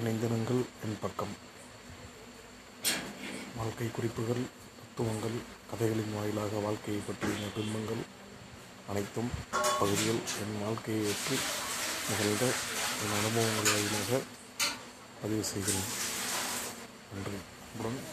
இணைந்திருங்கள் என் பக்கம். வாழ்க்கை குறிப்புகள் தத்துவங்கள் கதைகளின் வாயிலாக வாழ்க்கையை பற்றிய பிம்பங்கள் அனைத்தும் பகுதிகள் என் வாழ்க்கையை ஏற்று நிகழ்ந்த என் அனுபவங்கள் வாயிலாக பதிவு செய்கிறேன். நன்றி. உடன்